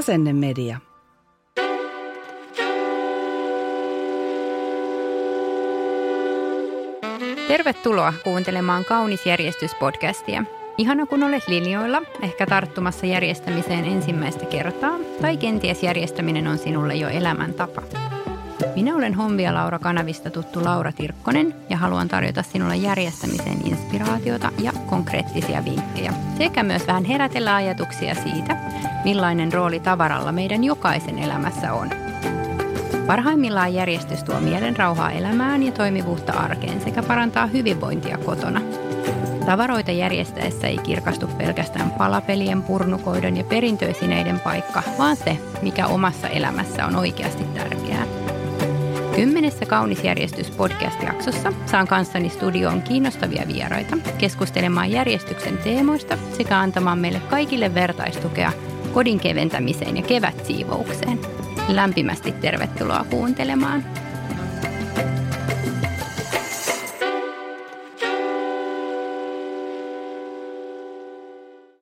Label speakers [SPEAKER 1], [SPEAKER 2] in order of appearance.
[SPEAKER 1] Asennemedia.
[SPEAKER 2] Tervetuloa kuuntelemaan Kaunis järjestyspodcastia. Ihana kun olet linjoilla, ehkä tarttumassa järjestämiseen ensimmäistä kertaa, tai kenties järjestäminen on sinulle jo elämäntapa. Minä olen Hombia Laura kanavista tuttu Laura Tirkkonen ja haluan tarjota sinulle järjestämiseen inspiraatiota ja konkreettisia vinkkejä. Sekä myös vähän herätellä ajatuksia siitä, millainen rooli tavaralla meidän jokaisen elämässä on. Parhaimmillaan järjestys tuo mielen rauhaa elämään ja toimivuutta arkeen sekä parantaa hyvinvointia kotona. Tavaroita järjestäessä ei kirkastu pelkästään palapelien, purnukoiden ja perintöisineiden paikka, vaan se, mikä omassa elämässä on oikeasti tärkeää. Kymmenessä Kaunisjärjestys podcast-jaksossa saan kanssani studioon kiinnostavia vieraita keskustelemaan järjestyksen teemoista sekä antamaan meille kaikille vertaistukea kodin keventämiseen ja kevätsiivoukseen. Lämpimästi tervetuloa kuuntelemaan.